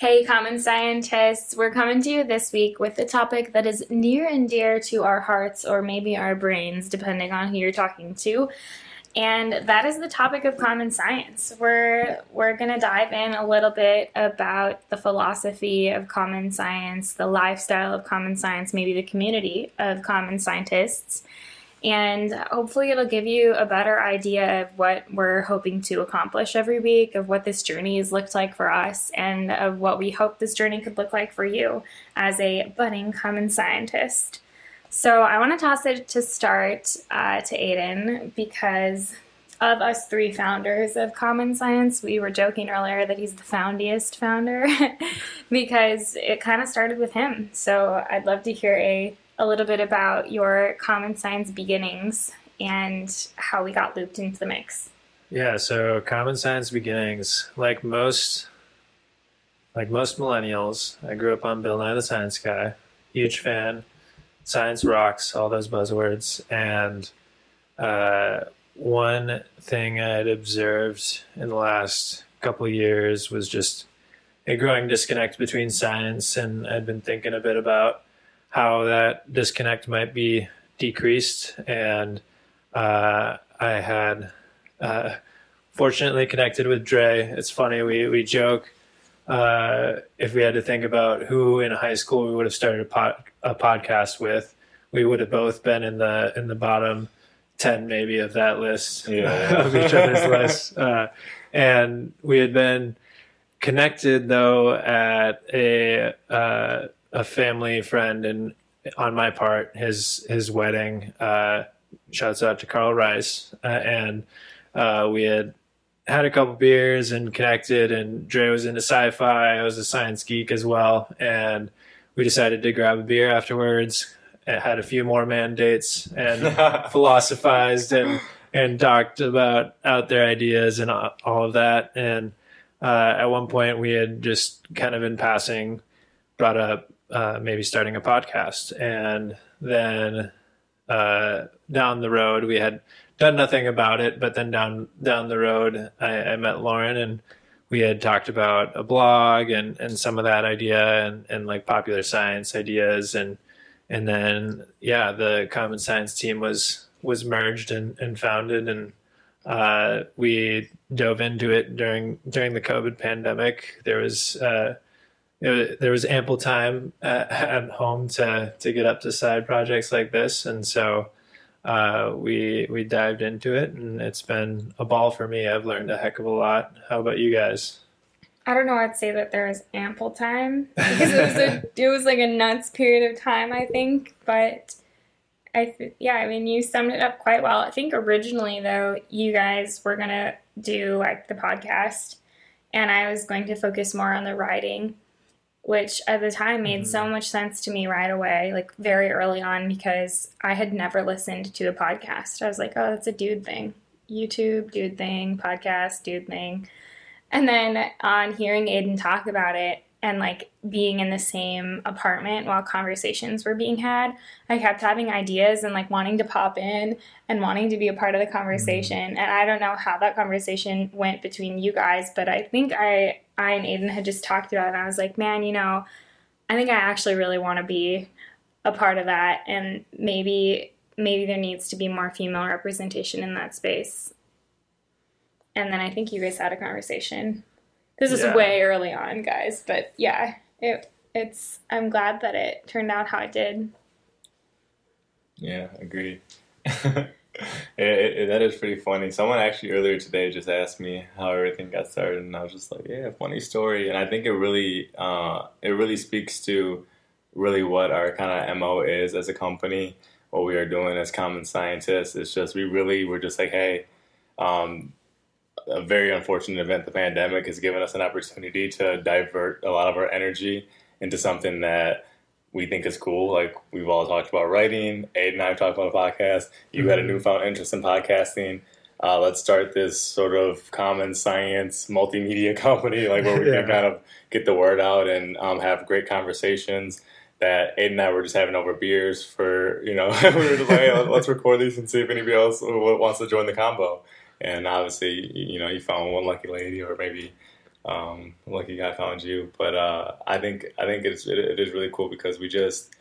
Hey, common scientists, we're coming to you this week with a topic that is near and dear to our hearts or maybe our brains, depending on who you're talking to. And that is the topic of common science. We're we're going to dive in a little bit about the philosophy of common science, the lifestyle of common science, maybe the community of common scientists and hopefully it'll give you a better idea of what we're hoping to accomplish every week, of what this journey has looked like for us, and of what we hope this journey could look like for you as a budding common scientist. So I want to toss it to start uh, to Aiden because of us three founders of Common Science, we were joking earlier that he's the foundiest founder because it kind of started with him. So I'd love to hear a a little bit about your common science beginnings and how we got looped into the mix. Yeah, so common science beginnings, like most like most millennials, I grew up on Bill Nye the Science Guy, huge fan. Science rocks, all those buzzwords. And uh, one thing I'd observed in the last couple years was just a growing disconnect between science, and I'd been thinking a bit about how that disconnect might be decreased. And uh, I had uh, fortunately connected with Dre. It's funny, we, we joke uh, if we had to think about who in high school we would have started a, pod, a podcast with, we would have both been in the in the bottom ten maybe of that list yeah. of each other's lists. Uh, and we had been connected though at a uh, a family friend and on my part his his wedding uh, shouts out to carl rice uh, and uh, we had had a couple beers and connected and dre was into sci-fi. I was a science geek as well. And we decided to grab a beer afterwards. Had a few more mandates and philosophized and and talked about out their ideas and all of that. And uh, at one point we had just kind of in passing brought up uh, maybe starting a podcast. And then uh, down the road, we had done nothing about it. But then down down the road, I, I, met Lauren, and we had talked about a blog and, and some of that idea, and, and like popular science ideas, and and then yeah, the Common Science team was was merged and, and founded, and uh, we dove into it during during the COVID pandemic. There was uh, it, there was ample time at, at, home to to get up to side projects like this, and so uh, we we dived into it, and it's been a ball for me. I've learned a heck of a lot. How about you guys? I don't know. I'd say that there was ample time because it was a it was like a nuts period of time. I think, but I th- yeah, I mean, you summed it up quite well. I think originally though, you guys were gonna do like the podcast, and I was going to focus more on the writing which at the time made mm-hmm. so much sense to me right away, like very early on, because I had never listened to a podcast. I was like, oh, that's a dude thing. YouTube, dude thing, podcast, dude thing. And then on hearing Aiden talk about it, and like being in the same apartment while conversations were being had, I kept having ideas and like wanting to pop in and wanting to be a part of the conversation. Mm-hmm. And I don't know how that conversation went between you guys, but I think I I and Aiden had just talked about it and I was like, man, you know, I think I actually really want to be a part of that and maybe maybe there needs to be more female representation in that space. And then I think you guys had a conversation this is yeah. way early on, guys, but yeah, it it's I'm glad that it turned out how it did. Yeah, agreed. it, it, that is pretty funny. Someone actually earlier today just asked me how everything got started, and I was just like, "Yeah, funny story." And I think it really, uh, it really speaks to really what our kind of mo is as a company, what we are doing as common scientists. It's just we really were just like, "Hey, um, a very unfortunate event. The pandemic has given us an opportunity to divert a lot of our energy into something that we think is cool. Like we've all talked about writing. Aid and I have talked about a podcast. You mm-hmm. had a mm-hmm. newfound interest in podcasting. Uh, let's start this sort of common science multimedia company, like where we yeah. can kind of get the word out and um, have great conversations. That Aid and I were just having over beers for, you know, we were just like, hey, let's record these and see if anybody else wants to join the combo and obviously you know you found one lucky lady or maybe Um, lucky guy found you, but uh, I think I think it's it, it is really cool because we just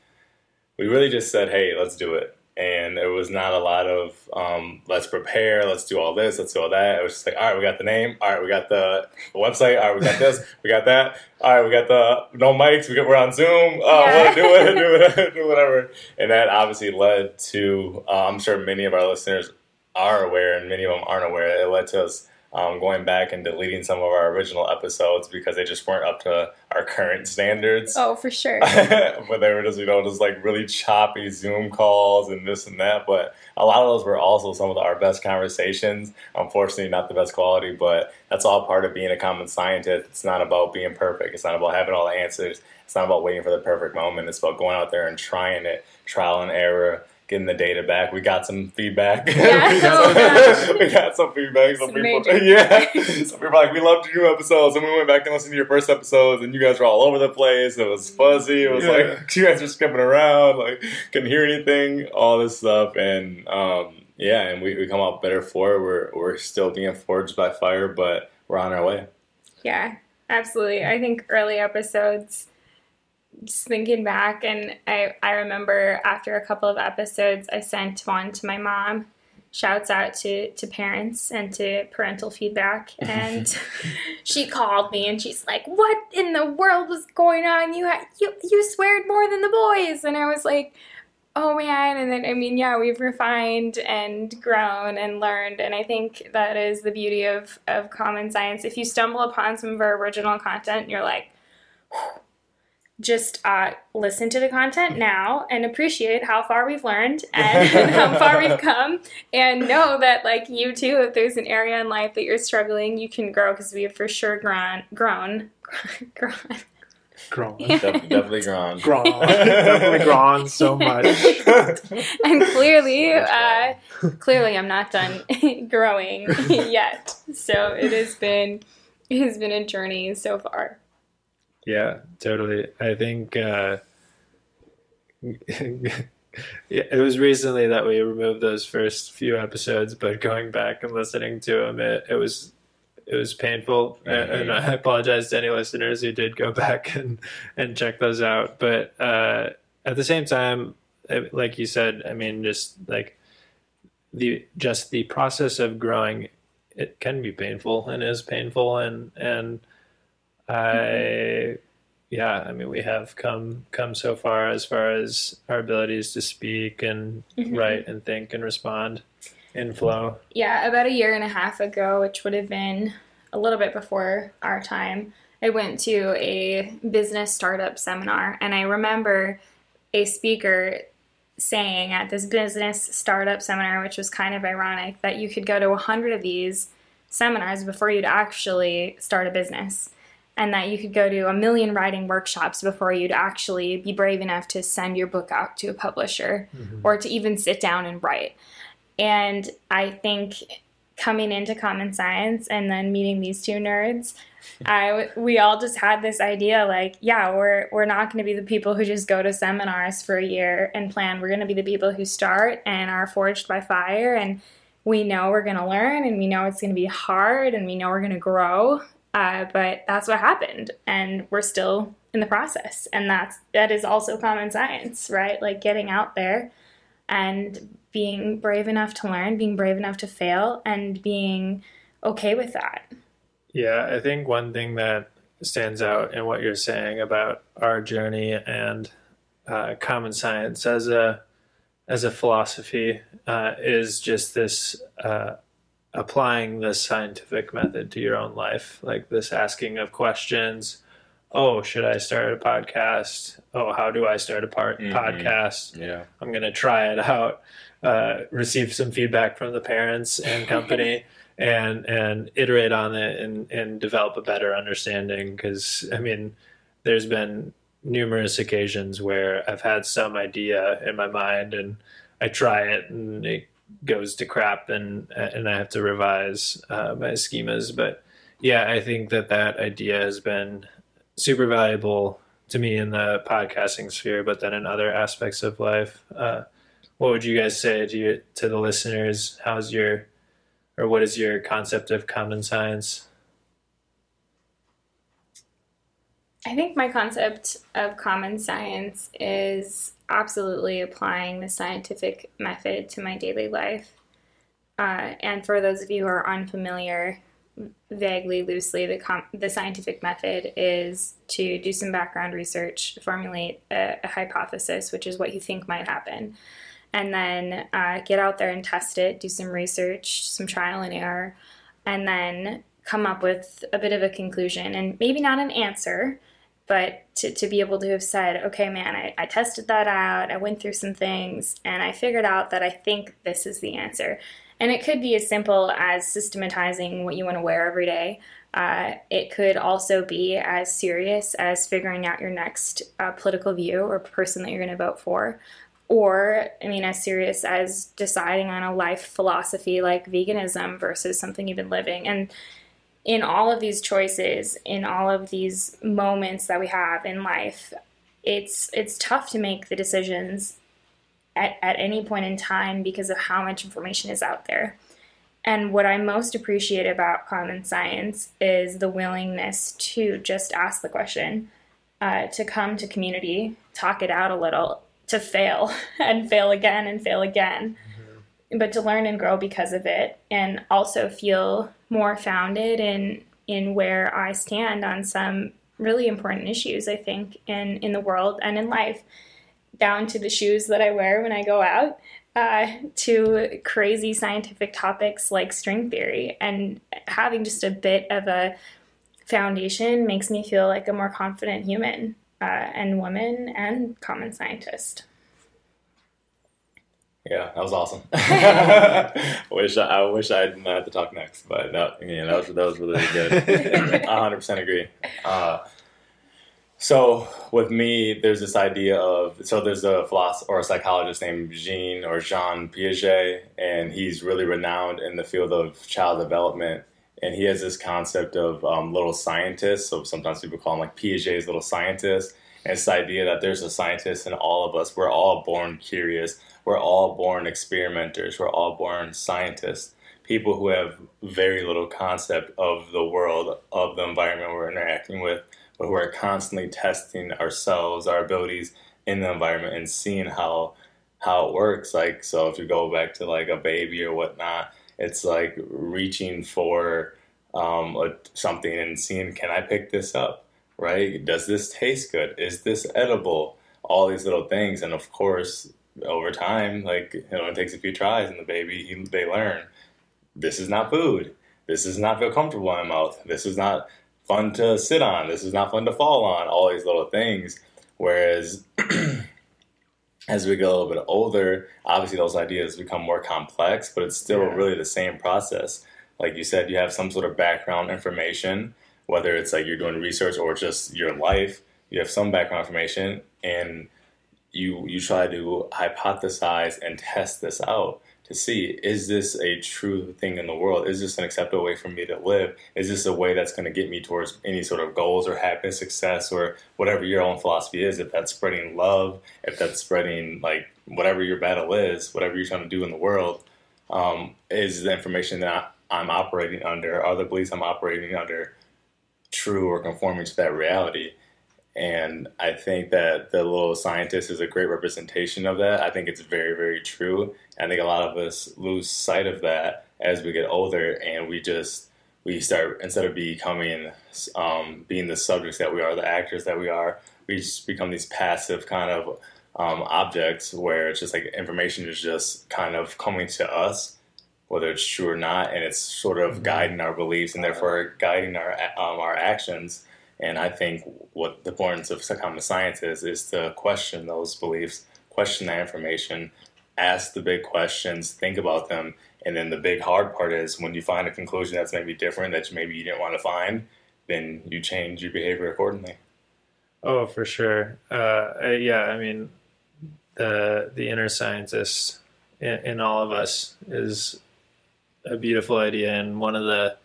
we really just said, hey, let's do it. And there was not a lot of um, let's prepare, let's do all this, let's do all that. It was just like, all right, we got the name, all right, we got the, website, all right, we got this, we got that, all right, we got the no mics, we got, we're on Zoom, oh, yeah. do it, do it, do whatever, and that obviously led to, uh, I'm sure many of our listeners are aware, and many of them aren't aware. It led to us um, going back and deleting some of our original episodes because they just weren't up to our current standards. Oh, for sure. but they were just, you know, just like really choppy Zoom calls and this and that. But a lot of those were also some of our best conversations. Unfortunately, not the best quality, but that's all part of being a common scientist. It's not about being perfect. It's not about having all the answers. It's not about waiting for the perfect moment. It's about going out there and trying it, trial and error getting the data back. We got some feedback. Yeah, we, got some, we, got some, feedback. Some, some people, yeah. Some people like, we loved your new episodes, and we went back and listened to your first episodes, and you guys were all over the place. It was fuzzy. It was yeah. like you guys were skipping around, like couldn't hear anything, all this stuff, and um, yeah, and we, we come out better for it. We're we're still being forged by fire, but we're on our way. Yeah, absolutely. I think early episodes just thinking back and I, I remember after a couple of episodes i sent one to my mom. Shouts out to, to parents and to parental feedback. And she called me and she's like what in the world was going on? You had you, you sweared more than the boys. And i was like oh man. And then i mean yeah we've refined and grown and learned. And i think that is the beauty of of common science. If you stumble upon some of our original content you're like just uh, listen to the content now and appreciate how far we've learned and how far we've come and know that like you too if there's an area in life that you're struggling you can grow because we have for sure grown grown grown. Grown. Yeah. definitely grown. Grown. Definitely grown so much. And clearly uh, clearly i'm not done growing yet. So it has been it has been a journey so far yeah, totally. I think uh, yeah, it was recently that we removed those first few episodes, but going back and listening to them, it, it was it was painful, mm-hmm. and I apologize to any listeners who did go back and and check those out. But uh, at the same time, like you said, I mean, just like the just the process of growing, it can be painful and is painful, and and I yeah, I mean we have come come so far as far as our abilities to speak and mm-hmm. write and think and respond in flow. Yeah, about a year and a half ago, which would have been a little bit before our time, I went to a business startup seminar and I remember a speaker saying at this business startup seminar, which was kind of ironic, that you could go to a hundred of these seminars before you'd actually start a business and that you could go to a million writing workshops before you'd actually be brave enough to send your book out to a publisher mm-hmm. or to even sit down and write. And I think coming into common science and then meeting these two nerds, I we all just had this idea like, yeah, we're we're not going to be the people who just go to seminars for a year and plan. We're going to be the people who start and are forged by fire and we know we're going to learn and we know it's going to be hard and we know we're going to grow uh, but that's what happened, and we're still in the process, and that's that is also common science, right? Like getting out there and being brave enough to learn, being brave enough to fail, and being okay with that. Yeah, I think one thing that stands out in what you're saying about our journey and uh, common science as a as a philosophy uh, is just this uh, applying this scientific method to your own life, like this asking of questions. Oh, should I start a podcast? Oh, how do I start a part- mm-hmm. podcast? Yeah, I'm gonna try it out. Uh, receive some feedback from the parents and company, and and iterate on it and and develop a better understanding. Because I mean, there's been numerous occasions where I've had some idea in my mind and I try it and it goes to crap and and I have to revise uh, my schemas. But yeah, I think that that idea has been super valuable to me in the podcasting sphere, but then in other aspects of life. Uh, what would you guys say to you, to the listeners? How's your or what is your concept of common science? I think my concept of common science is absolutely applying the scientific method to my daily life. Uh, and for those of you who are unfamiliar, vaguely, loosely, the, com- the scientific method is to do some background research, formulate a, a hypothesis, which is what you think might happen, and then uh, get out there and test it, do some research, some trial and error, and then come up with a bit of a conclusion and maybe not an answer, but to, to be able to have said, okay, man, I, I tested that out, I went through some things, and I figured out that I think this is the answer. And it could be as simple as systematizing what you want to wear every day. Uh, it could also be as serious as figuring out your next uh, political view or person that you're going to vote for. Or, I mean, as serious as deciding on a life philosophy like veganism versus something you've been living. And in all of these choices, in all of these moments that we have in life, it's it's tough to make the decisions at, at any point in time because of how much information is out there. And what I most appreciate about common science is the willingness to just ask the question, uh, to come to community, talk it out a little, to fail and fail again and fail again. But to learn and grow because of it, and also feel more founded in in where I stand on some really important issues. I think in in the world and in life down to the shoes that I wear when I go out, uh, to crazy scientific topics like string theory. And having just a bit of a foundation makes me feel like a more confident human uh, and woman and common scientist. Yeah, that was awesome. wish I, I wish I didn't have to talk next, but that, yeah, that was that was really good. I 100 percent agree. Uh, so with me, there's this idea of so there's a philosopher or a psychologist named Jean or Jean Piaget, and he's really renowned in the field of child development. And he has this concept of um, little scientists. So sometimes people call him like Piaget's little scientist. This idea that there's a scientist in all of us. We're all born curious. We're all born experimenters. We're all born scientists. People who have very little concept of the world, of the environment we're interacting with but who are constantly testing ourselves, our abilities in the environment, and seeing how how it works. Like, so if you go back to like a baby or whatnot, it's like reaching for um, something and seeing, can I pick this up? Right? Does this taste good? Is this edible? All these little things, and of course, over time, like you know, it takes a few tries, and the baby they learn. This is not food. This does not feel comfortable in my mouth. This is not fun to sit on. This is not fun to fall on. All these little things. Whereas as we get a little bit older, obviously those ideas become more complex, but it's still yeah. really the same process. Like you said, you have some sort of background information, whether it's like you're doing research or just your life. You have some background information, and you you try to hypothesize and test this out to see is this a true thing in the world? Is this an acceptable way for me to live? Is this a way that's going to get me towards any sort of goals or happiness, success, or whatever your own philosophy is? If that's spreading love, if that's spreading like whatever your battle is, whatever you're trying to do in the world, um, is the information that I'm operating under, are the beliefs I'm operating under true or conforming to that reality? And I think that the little scientist is a great representation of that. I think it's very, very true. I think a lot of us lose sight of that as we get older, and we just we start instead of becoming um, being the subjects that we are, the actors that we are, we just become these passive kind of um, objects where it's just like information is just kind of coming to us, whether it's true or not, and it's sort of mm-hmm. guiding our beliefs and therefore guiding our um, our actions and I think what the importance of common science is is to question those beliefs, question that information, ask the big questions, think about them, and then the big hard part is when you find a conclusion that's maybe different that maybe you didn't want to find, then you change your behavior accordingly. Oh, for sure. Uh, yeah, I mean, the the inner scientist in, in all of us is a beautiful idea, and one of the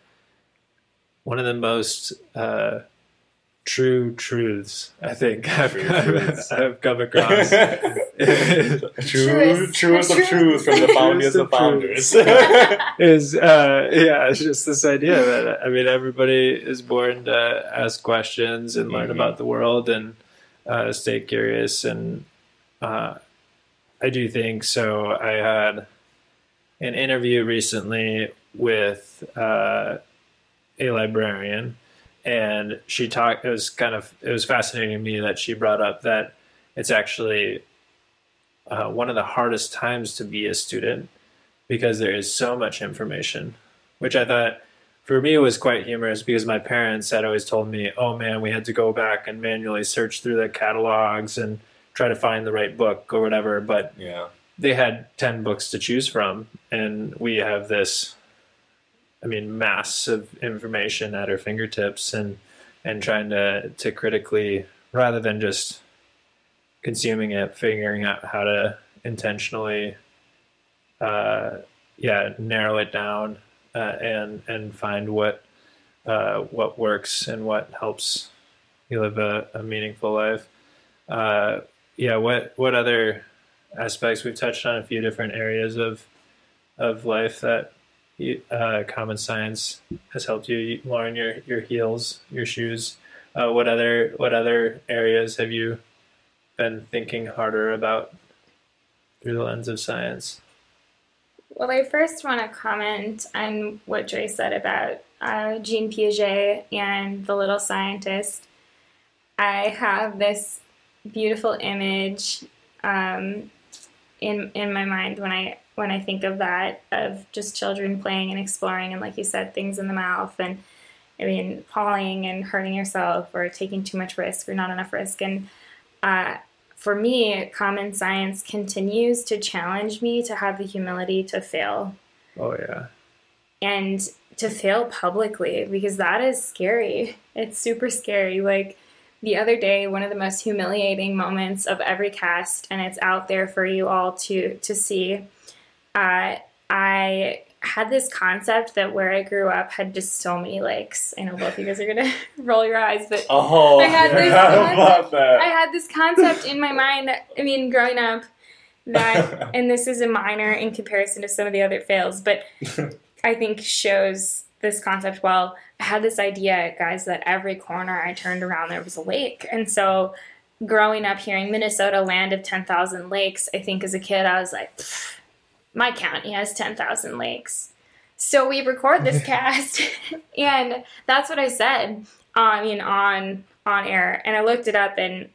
one of the most uh, true truths. I think I've, True I've, truths. I've come across. True, Truest. truest of truths from the founders of of founders. is uh, yeah, it's just this idea that I mean everybody is born to ask questions and learn Mhm. about the world and uh, stay curious and uh, I do think so. I had an interview recently with uh, a librarian and she talked it was kind of it was fascinating to me that she brought up that it's actually uh, one of the hardest times to be a student because there is so much information, which I thought for me was quite humorous because my parents had always told me, oh man, we had to go back and manually search through the catalogs and try to find the right book or whatever. But yeah. They had 10 books to choose from, and we have this, I mean, mass of information at our fingertips and, and trying to, to critically, rather than just consuming it, figuring out how to intentionally uh, yeah, narrow it down uh, and and find what uh, what works and what helps you live a, a meaningful life. Uh, yeah, what what other aspects we've touched on a few different areas of of life that uh, common science has helped you learn your your heels, your shoes. Uh, what other what other areas have you been thinking harder about through the lens of science? Well, I first want to comment on what Dre said about uh, Jean Piaget and the little scientist. I have this beautiful image um, in in my mind when I when I think of that of just children playing and exploring and like you said things in the mouth and I mean falling and hurting yourself or taking too much risk or not enough risk and uh, for me common science continues to challenge me to have the humility to fail Oh yeah. and to fail publicly because that is scary. It's super scary. Like the other day, one of the most humiliating moments of every cast, and it's out there for you all to to see. Uh, I had this concept that where I grew up had just so many lakes. I know both of you guys are gonna roll your eyes, but Oh, I had this about that. I had this concept in my mind. I mean, growing up, that and this is a minor in comparison to some of the other fails, but I think shows this concept well. I had this idea, guys, that every corner I turned around there was a lake, and so growing up here in Minnesota, land of ten thousand lakes, I think as a kid I was like, my county has ten thousand lakes. So we record this cast, and that's what I said. I mean, on on air, and I looked it up, and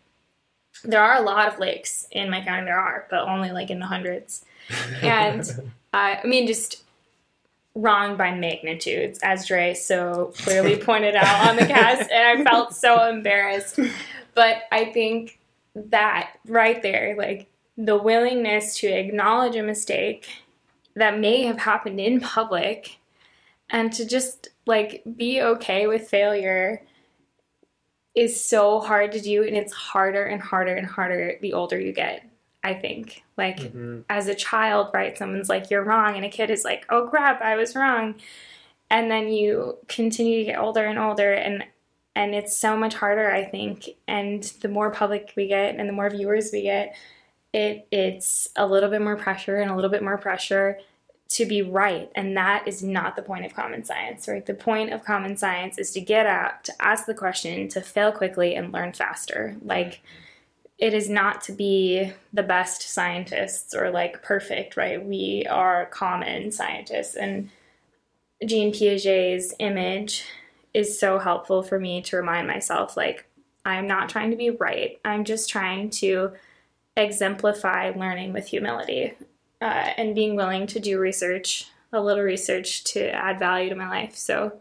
there are a lot of lakes in my county. There are, but only like in the hundreds. And uh, I mean, just wrong by magnitudes, as Dre so clearly pointed out on the cast, and I felt so embarrassed. But I think that right there, like the willingness to acknowledge a mistake that may have happened in public and to just like be okay with failure is so hard to do and it's harder and harder and harder the older you get i think like Mhm. as a child right someone's like you're wrong and a kid is like oh crap i was wrong. And then you continue to get older and older and and it's so much harder i think and the more public we get and the more viewers we get it it's a little bit more pressure and a little bit more pressure to be right and that is not the point of common science right? The point of common science is to get out to ask the question to fail quickly and learn faster. Like it is not to be the best scientists or like perfect right we are common scientists and jean piaget's image is so helpful for me to remind myself like i'm not trying to be right i'm just trying to exemplify learning with humility uh, and being willing to do research, a little research to add value to my life. So,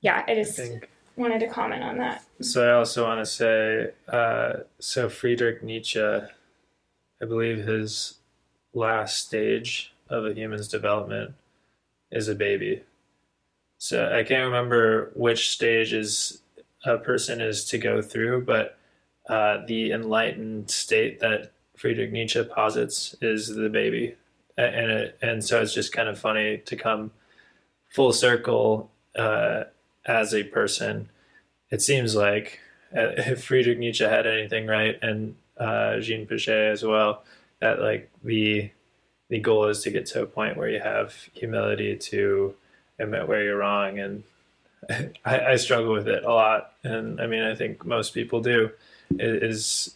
yeah, it is. I think wanted to comment on that. So I also want to say, uh, so Friedrich Nietzsche, I believe his last stage of a human's development is a baby. So I can't remember which stage is a person is to go through, but uh, the enlightened state that Friedrich Nietzsche posits is the baby, and it, and so it's just kind of funny to come full circle uh, as a person it seems like uh, if Friedrich Nietzsche had anything right, and uh, Jean Piaget as well, that like the the goal is to get to a point where you have humility to admit where you're wrong, and I, I struggle with it a lot, and I mean I think most people do is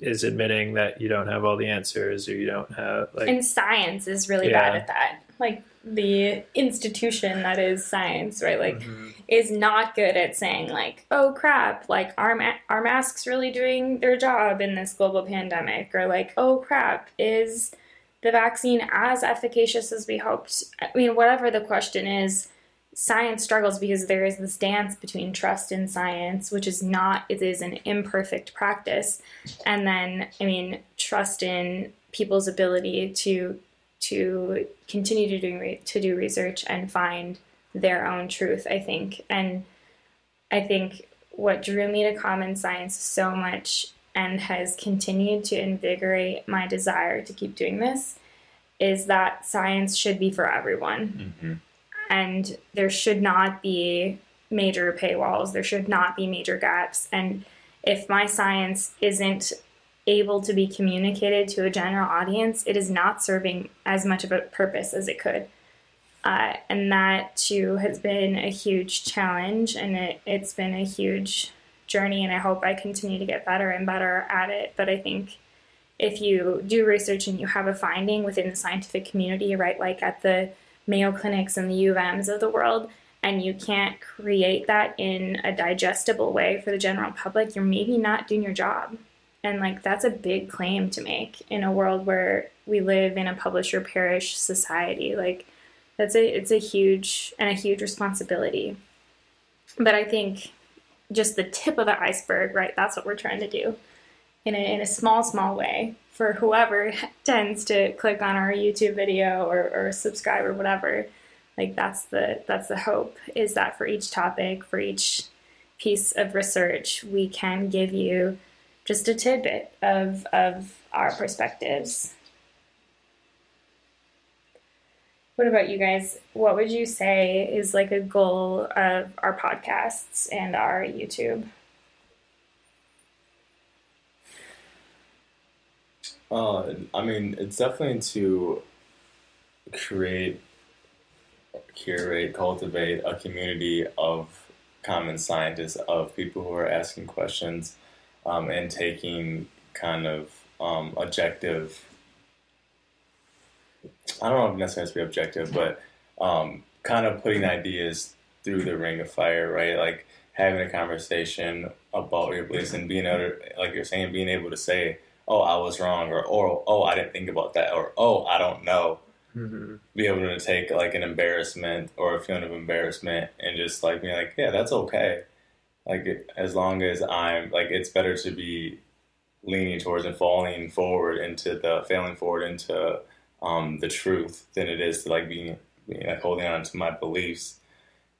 is admitting that you don't have all the answers or you don't have like and science is really Yeah. bad at that. Like the institution that is science right? Like Mhm. is not good at saying like oh crap like are, ma- are masks really doing their job in this global pandemic or like oh crap is the vaccine as efficacious as we hoped? I mean whatever the question is science struggles because there is this dance between trust in science which is not it is an imperfect practice. And then i mean trust in people's ability to to continue to do re- to do research and find their own truth i think. And i think what drew me to common science so much and has continued to invigorate my desire to keep doing this is that science should be for everyone. Mhm. and there should not be major paywalls. There should not be major gaps. And if my science isn't able to be communicated to a general audience it is not serving as much of a purpose as it could uh, and that too has been a huge challenge and it, it's been a huge journey and i hope i continue to get better and better at it but i think if you do research and you have a finding within the scientific community right like at the Mayo Clinics and the U of M's of the world, and you can't create that in a digestible way for the general public, you're maybe not doing your job. And like that's a big claim to make in a world where we live in a publish or perish society. Like that's a it's a huge and a huge responsibility. But I think just the tip of the iceberg, right? That's what we're trying to do in a, in a small, small way for whoever tends to click on our YouTube video or, or subscribe or whatever. Like that's the that's the hope is that for each topic, for each piece of research, we can give you just a tidbit of of our perspectives. What about you guys? What would you say is like a goal of our podcasts and our YouTube? Uh, I mean, it's definitely to create, curate, cultivate a community of common scientists, of people who are asking questions um, and taking kind of um, objective. I don't know if it necessarily has to be objective, but um, kind of putting ideas through the ring of fire, right? Like having a conversation about your beliefs and being able to, like you're saying, being able to say, oh, I was wrong, or, or oh, I didn't think about that, or oh, I don't know. Mhm. Be able to take like an embarrassment or a feeling of embarrassment and just like being like, yeah, that's okay. Like as long as I'm like, it's better to be leaning towards and falling forward into the failing forward into um, the truth than it is to like being, being like holding on to my beliefs.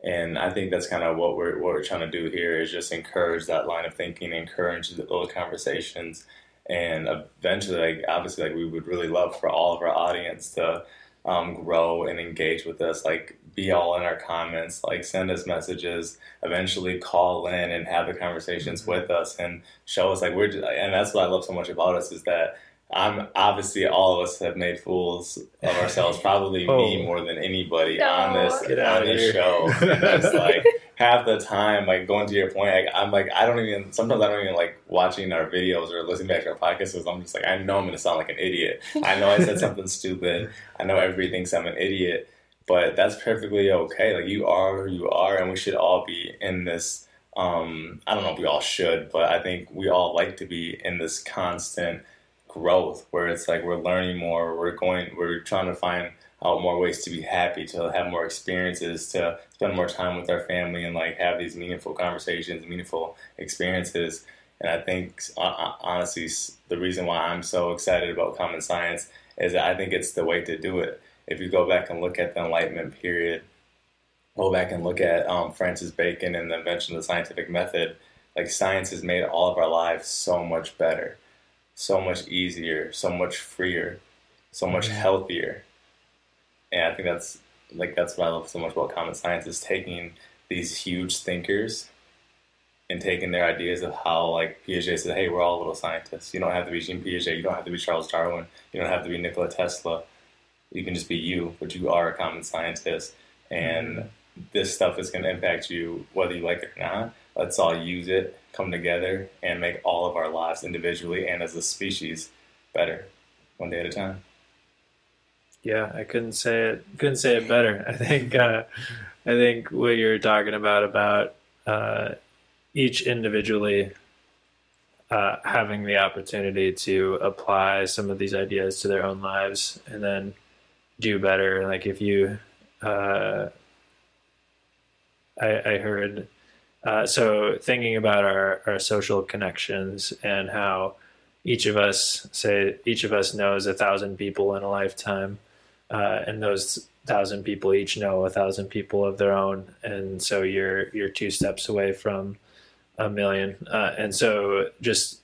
And I think that's kind of what we're what we're trying to do here is just encourage that line of thinking, encourage those conversations, and eventually, like obviously, like we would really love for all of our audience to um, grow and engage with us. Like be all in our comments, like send us messages. Eventually, call in and have the conversations with us and show us like we're. Just, and that's what I love so much about us is that. I'm obviously all of us have made fools of ourselves. Probably me Oh. more than anybody No. on this Get on outta this here. show. It's like half the time, like going to your point, like, I'm like, I don't even, sometimes I don't even like watching our videos or listening back to our podcasts because I'm just like, I know I'm going to sound like an idiot. I know I said something stupid. I know everybody thinks I'm an idiot, but that's perfectly okay. Like, you are who you are, and we should all be in this. Um, I don't know if we all should, but I think we all like to be in this constant growth where it's like we're learning more, we're going, we're trying to find out more ways to be happy, to have more experiences, to spend more time with our family, and like have these meaningful conversations, meaningful experiences. And I think, honestly, the reason why I'm so excited about common science is that I think it's the way to do it. If you go back and look at the Enlightenment period, go back and look at um, Francis Bacon and the invention of the scientific method, like science has made all of our lives so much better, so much easier, so much freer, so much Mhm. healthier. And I think that's like that's what I love so much about common science is taking these huge thinkers and taking their ideas of how like Piaget said, hey, we're all little scientists. You don't have to be Jean Piaget. You don't have to be Charles Darwin. You don't have to be Nikola Tesla. You can just be you, but you are a common scientist, and mm-hmm. this stuff is going to impact you whether you like it or not. Let's all use it, come together, and make all of our lives individually and as a species better, one day at a time. Yeah, I couldn't say it. Couldn't say it better. I think. Uh, I think what you're talking about about uh, each individually uh, having the opportunity to apply some of these ideas to their own lives and then do better. Like if you, uh, I, I heard. Uh, so thinking about our, our social connections and how each of us say each of us knows a thousand people in a lifetime uh, and those thousand people each know a thousand people of their own, and so you're you're two steps away from a million. Uh, and so just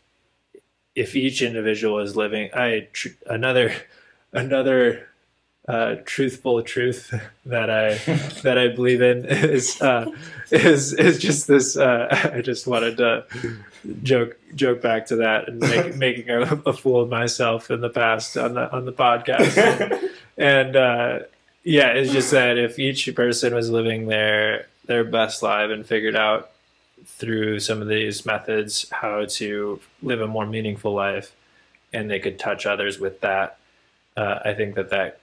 if each individual is living, I tr- another another uh, truthful truth that I that I believe in is uh, is is just this. Uh, I just wanted to joke joke back to that and make, making a, a, fool of myself in the past on the on the podcast and uh, yeah, it's just that if each person was living their their best life and figured out through some of these methods how to live a more meaningful life, and they could touch others with that, uh, I think that that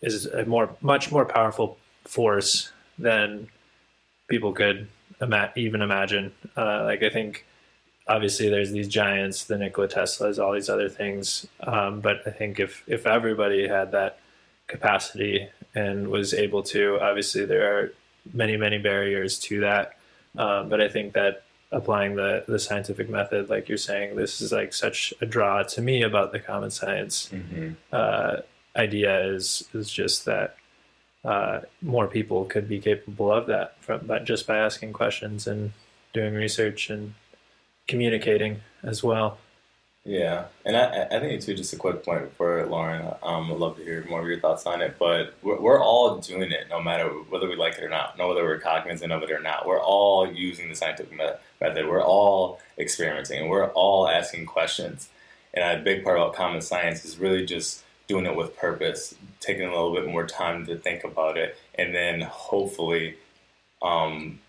is a more much more powerful force than people could ima- even imagine. Uh, like I think obviously there's these giants, the Nikola Teslas, all these other things. Um, but I think if if everybody had that capacity and was able to. Obviously, there are many, many barriers to that. Um, but I think that applying the, the scientific method, like you're saying, this is like such a draw to me about the common science mm-hmm. uh, idea is is just that uh, more people could be capable of that from but just by asking questions and doing research and communicating as well. Yeah, and I, I think too. Just a quick point for Lauren. Um, I'd love to hear more of your thoughts on it. But we're, we're all doing it, no matter whether we like it or not, no whether we're cognizant of it or not. We're all using the scientific method. We're all experimenting. We're all asking questions. And a big part about common science is really just doing it with purpose, taking a little bit more time to think about it, and then hopefully um,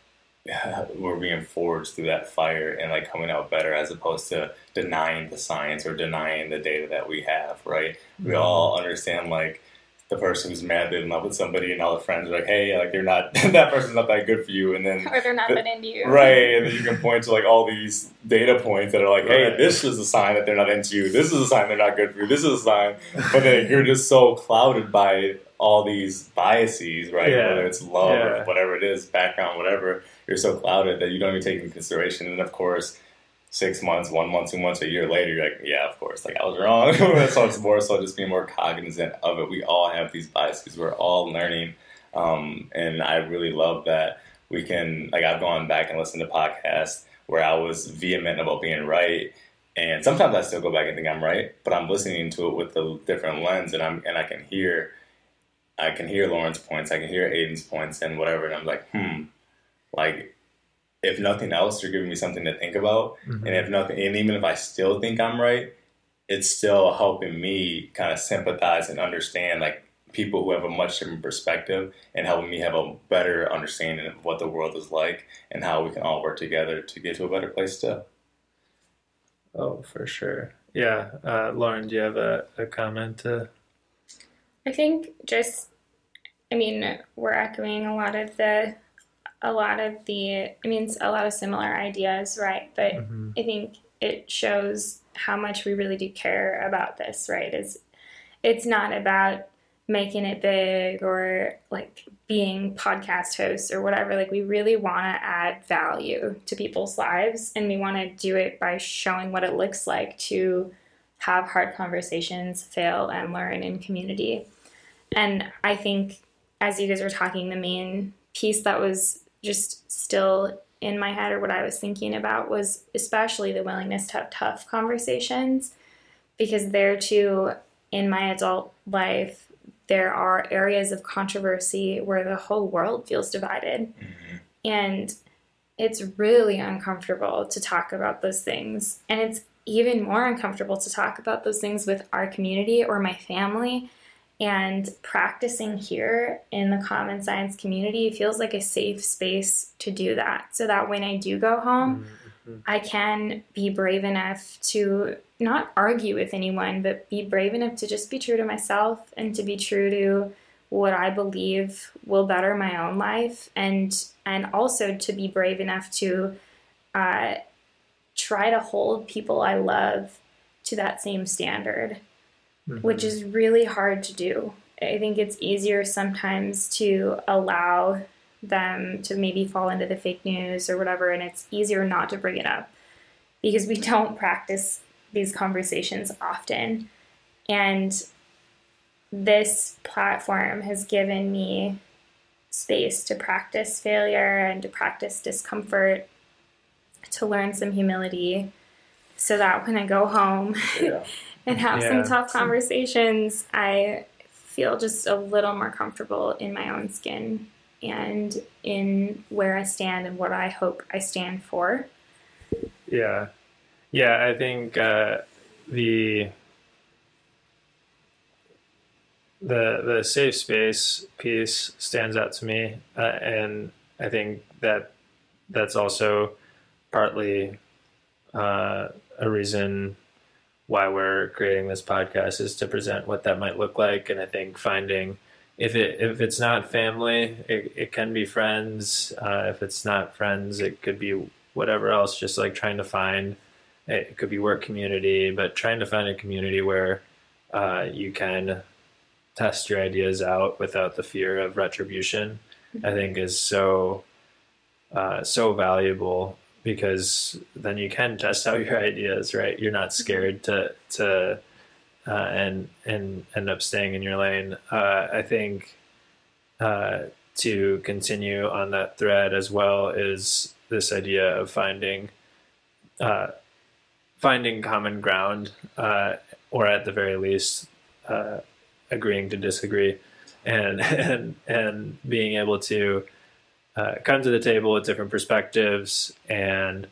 we're being forged through that fire and like coming out better as opposed to denying the science or denying the data that we have, right? We mm-hmm. all understand like the person who's madly in love with somebody and all the friends are like, hey, like you're not that person's not that good for you and then Or they're not that into you. Right. And then you can point to like all these data points that are like, hey, right. this is a sign that they're not into you. This is a sign they're not good for you. This is a sign. But then you're just so clouded by all these biases, right? Yeah. Whether it's love yeah. or whatever it is, background, whatever, you're so clouded that you don't even take into consideration. And of course, six months, one month, two months, a year later, you're like, yeah, of course, like I was wrong. so it's more so just being more cognizant of it. We all have these biases. We're all learning. Um, and I really love that we can, like, I've gone back and listened to podcasts where I was vehement about being right. And sometimes I still go back and think I'm right, but I'm listening to it with a different lens and I'm, and I can hear I can hear Lauren's points, I can hear Aiden's points, and whatever. And I'm like, hmm, like if nothing else, you're giving me something to think about. Mm-hmm. And if nothing, and even if I still think I'm right, it's still helping me kind of sympathize and understand like people who have a much different perspective and helping me have a better understanding of what the world is like and how we can all work together to get to a better place too. Oh, for sure. Yeah. Uh, Lauren, do you have a, a comment to I think just, I mean, we're echoing a lot of the, a lot of the, I mean, a lot of similar ideas, right? But mm-hmm. I think it shows how much we really do care about this, right? Is it's not about making it big or like being podcast hosts or whatever. Like we really want to add value to people's lives, and we want to do it by showing what it looks like to have hard conversations, fail, and learn in community. And I think as you guys were talking, the main piece that was just still in my head or what I was thinking about was especially the willingness to have tough conversations because there too in my adult life there are areas of controversy where the whole world feels divided. Mm-hmm. And it's really uncomfortable to talk about those things. And it's even more uncomfortable to talk about those things with our community or my family. And practicing here in the common science community feels like a safe space to do that. So that when I do go home, mm-hmm. I can be brave enough to not argue with anyone, but be brave enough to just be true to myself and to be true to what I believe will better my own life, and and also to be brave enough to uh, try to hold people I love to that same standard, mm-hmm. which is really hard to do. I think it's easier sometimes to allow them to maybe fall into the fake news or whatever, and it's easier not to bring it up because we don't practice these conversations often. And this platform has given me space to practice failure and to practice discomfort, to learn some humility, so that when I go home yeah. and have yeah. some tough conversations, I feel just a little more comfortable in my own skin and in where I stand and what I hope I stand for. Yeah. Yeah, I think uh, the the the safe space piece stands out to me, uh, and I think that that's also partly uh, a reason why we're creating this podcast is to present what that might look like, and I think finding if it if it's not family, it, it can be friends. Uh, if it's not friends, it could be whatever else. Just like trying to find it could be work community, but trying to find a community where uh, you can test your ideas out without the fear of retribution, I think is so uh, so valuable because then you can test out your ideas, right? You're not scared to to uh, and and end up staying in your lane. Uh, I think uh, to continue on that thread as well is this idea of finding uh, finding common ground, uh, or at the very least agreeing to disagree and and and being able to uh, come to the table with different perspectives and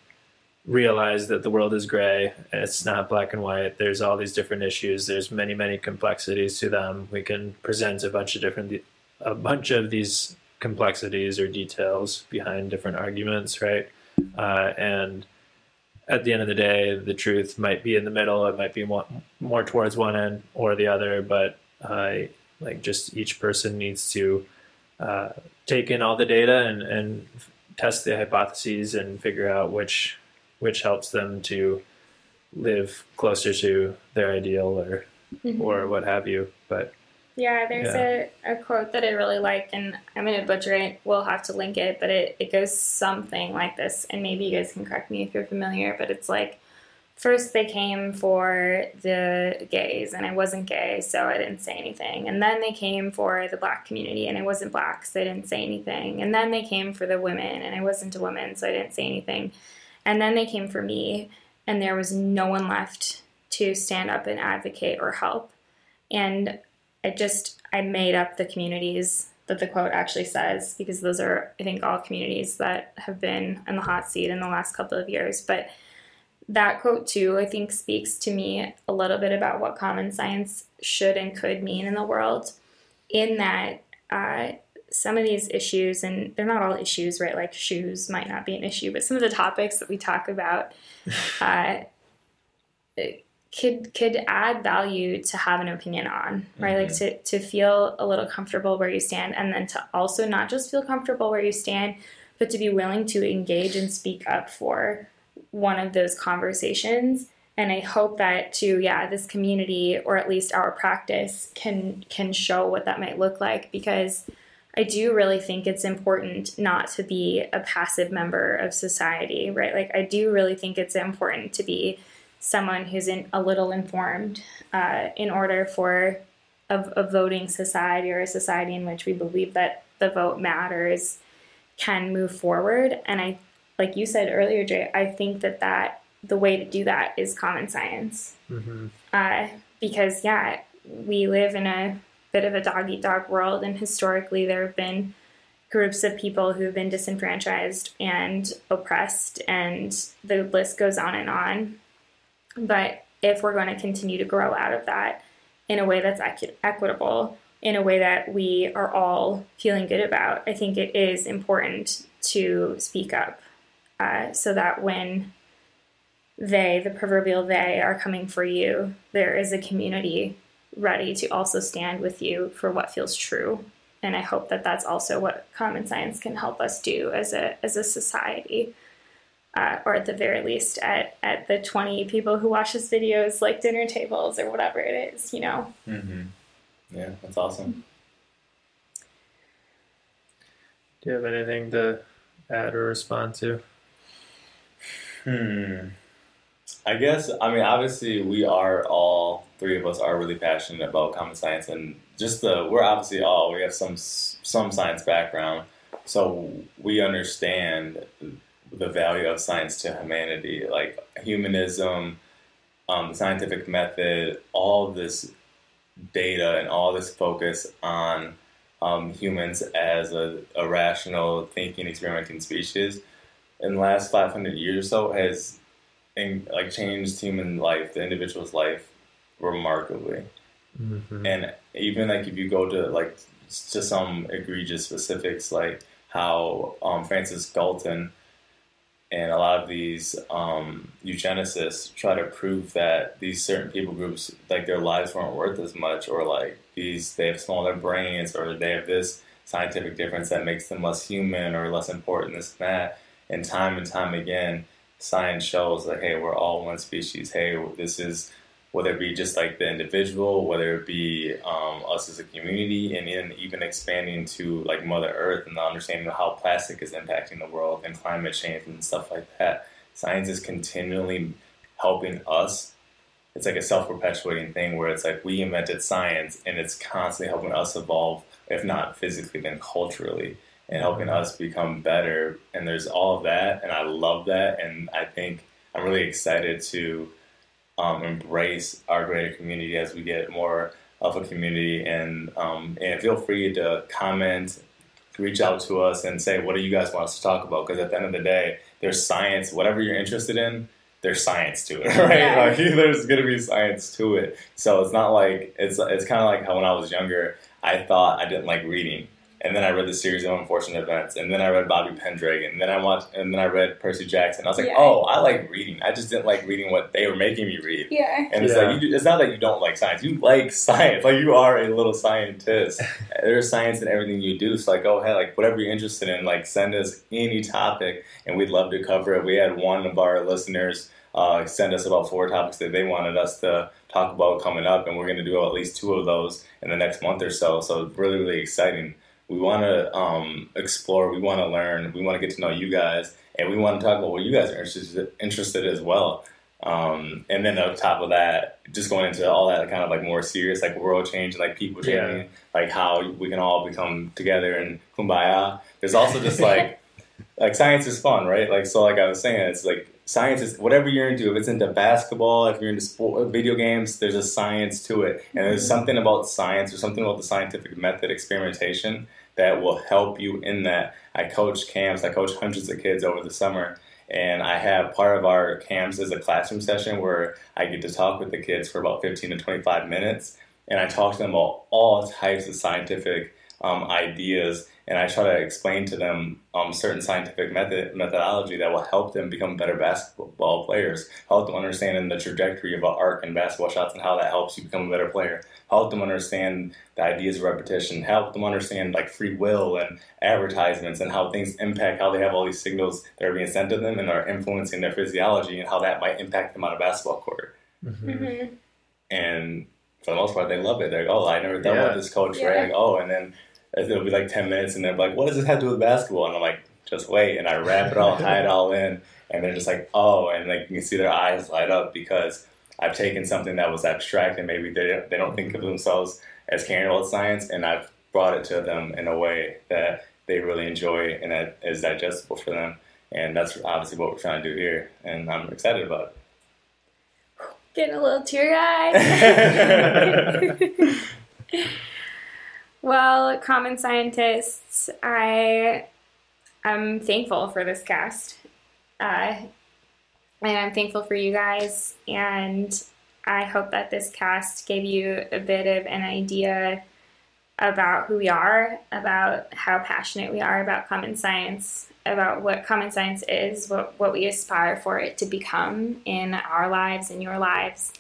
realize that the world is gray. It's not black and white. There's all these different issues. There's many many complexities to them. We can present a bunch of different a bunch of these complexities or details behind different arguments right? Uh, and at the end of the day the truth might be in the middle. It might be more, more towards one end or the other but uh, like just each person needs to uh, take in all the data and, and test the hypotheses and figure out which which helps them to live closer to their ideal or mm-hmm. or what have you. But yeah, there's yeah. A, a quote that I really like, and I'm going to butcher it. We'll have to link it, but it, it goes something like this. And maybe you guys can correct me if you're familiar, but it's like, first they came for the gays and I wasn't gay, so I didn't say anything. And then they came for the black community and I wasn't black, so I didn't say anything. And then they came for the women and I wasn't a woman, so I didn't say anything. And then they came for me and there was no one left to stand up and advocate or help. And I just I made up the communities that the quote actually says because those are I think all communities that have been in the hot seat in the last couple of years, but that quote too i think speaks to me a little bit about what common science should and could mean in the world in that uh, some of these issues and they're not all issues right like shoes might not be an issue but some of the topics that we talk about uh, could could add value to have an opinion on right mm-hmm. like to, to feel a little comfortable where you stand and then to also not just feel comfortable where you stand but to be willing to engage and speak up for one of those conversations. And i hope that to yeah this community or at least our practice can can show what that might look like. Because i do really think it's important not to be a passive member of society right? Like i do really think it's important to be someone who's in a little informed uh, in order for a, a voting society or a society in which we believe that the vote matters can move forward. And i like you said earlier, Jay, I think that that the way to do that is common science. Mm-hmm. Uh, because yeah, we live in a bit of a dog eat dog world, and historically there have been groups of people who've been disenfranchised and oppressed, and the list goes on and on. But if we're going to continue to grow out of that in a way that's equi- equitable, in a way that we are all feeling good about, I think it is important to speak up uh, so that when they, the proverbial they, are coming for you, there is a community ready to also stand with you for what feels true. And I hope that that's also what common science can help us do as a as a society, uh, or at the very least, at at the twenty people who watch this videos, like dinner tables or whatever it is, you know. Mm-hmm. Yeah, that's awesome. Do you have anything to add or respond to? Hmm. I guess I mean obviously we are all three of us are really passionate about common science and just the we're obviously all we have some some science background so we understand the value of science to humanity like humanism um, the scientific method all this data and all this focus on um, humans as a, a rational thinking experimenting species in the last 500 years or so has and like changed human life, the individual's life, remarkably. Mm-hmm. And even like if you go to like to some egregious specifics, like how um, Francis Galton and a lot of these um, eugenicists try to prove that these certain people groups like their lives weren't worth as much, or like these they have smaller brains, or they have this scientific difference that makes them less human or less important, this and that. And time and time again, science shows that hey, we're all one species. Hey, this is whether it be just like the individual, whether it be um, us as a community, and then even expanding to like Mother Earth and the understanding of how plastic is impacting the world and climate change and stuff like that. Science is continually helping us. It's like a self perpetuating thing where it's like we invented science and it's constantly helping us evolve, if not physically, then culturally and helping us become better. And there's all of that, and I love that. And I think I'm really excited to um, embrace our greater community as we get more of a community. And um, and feel free to comment, reach out to us, and say what do you guys want us to talk about? Because at the end of the day, there's science. Whatever you're interested in, there's science to it, right? Yeah. Like there's gonna be science to it. So it's not like it's it's kind of like how when I was younger, I thought I didn't like reading. And then I read the series of unfortunate events, and then I read Bobby Pendragon, and then I watched, and then I read Percy Jackson. I was like, Yeah. oh, I like reading. I just didn't like reading what they were making me read. Yeah. And it's Yeah. like you, it's not that you don't like science. You like science. Like you are a little scientist. There's science in everything you do. So like, oh hey, like whatever you're interested in, like send us any topic, and we'd love to cover it. We had one of our listeners uh, send us about four topics that they wanted us to talk about coming up, and we're going to do at least two of those in the next month or so. So really, really exciting. We want to um, explore. We want to learn. We want to get to know you guys, and we want to talk about what you guys are interested interested as well. Um, and then on top of that, just going into all that kind of like more serious, like world change, like people changing, like how we can all become together and kumbaya. There's also just like, like science is fun, right? Like, so like I was saying, it's like science is whatever you're into. If it's into basketball, if you're into sport, video games, there's a science to it. And there's something about science or something about the scientific method experimentation that will help you in that. I coach camps, I coach hundreds of kids over the summer. And I have part of our camps is a classroom session where I get to talk with the kids for about 15 to 25 minutes. And I talk to them about all types of scientific um, ideas. And I try to explain to them um, certain scientific method methodology that will help them become better basketball players, help them understand the trajectory of an arc and basketball shots and how that helps you become a better player, help them understand the ideas of repetition, help them understand like free will and advertisements and how things impact how they have all these signals that are being sent to them and are influencing their physiology and how that might impact them on a basketball court. Mm-hmm. hmm And for the most part, they love it. They're like, oh, I never thought Yeah. about this coach, Yeah. right? Like, oh, and then it'll be like 10 minutes and they're like, what does this have to do with basketball? And I'm like, just wait. And I wrap it all, tie it all in. And they're just like, oh, and like you can see their eyes light up because I've taken something that was abstract and maybe they, they don't think of themselves as caring about science and I've brought it to them in a way that they really enjoy and that is digestible for them. And that's obviously what we're trying to do here. And I'm excited about it. Getting a little teary eyed. Well, common scientists, I am thankful for this cast. Uh, and I'm thankful for you guys. And I hope that this cast gave you a bit of an idea about who we are, about how passionate we are about common science, about what common science is, what, what we aspire for it to become in our lives and your lives,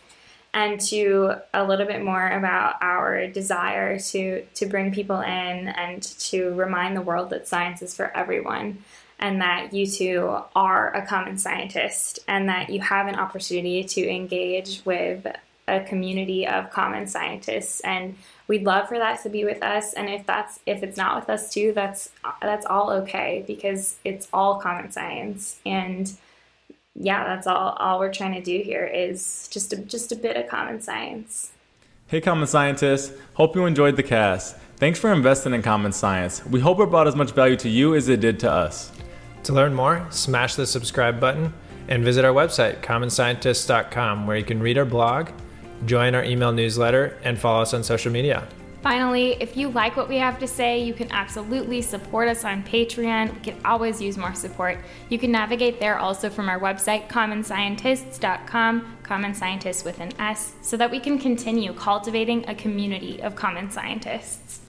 and to a little bit more about our desire to, to bring people in and to remind the world that science is for everyone and that you too are a common scientist and that you have an opportunity to engage with a community of common scientists and we'd love for that to be with us. And if that's if it's not with us too that's that's all okay because it's all common science. And yeah that's all all we're trying to do here is just a, just a bit of common science. Hey common scientists. Hope you enjoyed the cast. Thanks for investing in common science. We hope it brought as much value to you as it did to us. To learn more smash the subscribe button and visit our website commonscientists.com where you can read our blog join our email newsletter, and follow us on social media. Finally, if you like what we have to say, you can absolutely support us on Patreon. We can always use more support. You can navigate there also from our website, commonscientists.com, common scientists with an S, so that we can continue cultivating a community of common scientists.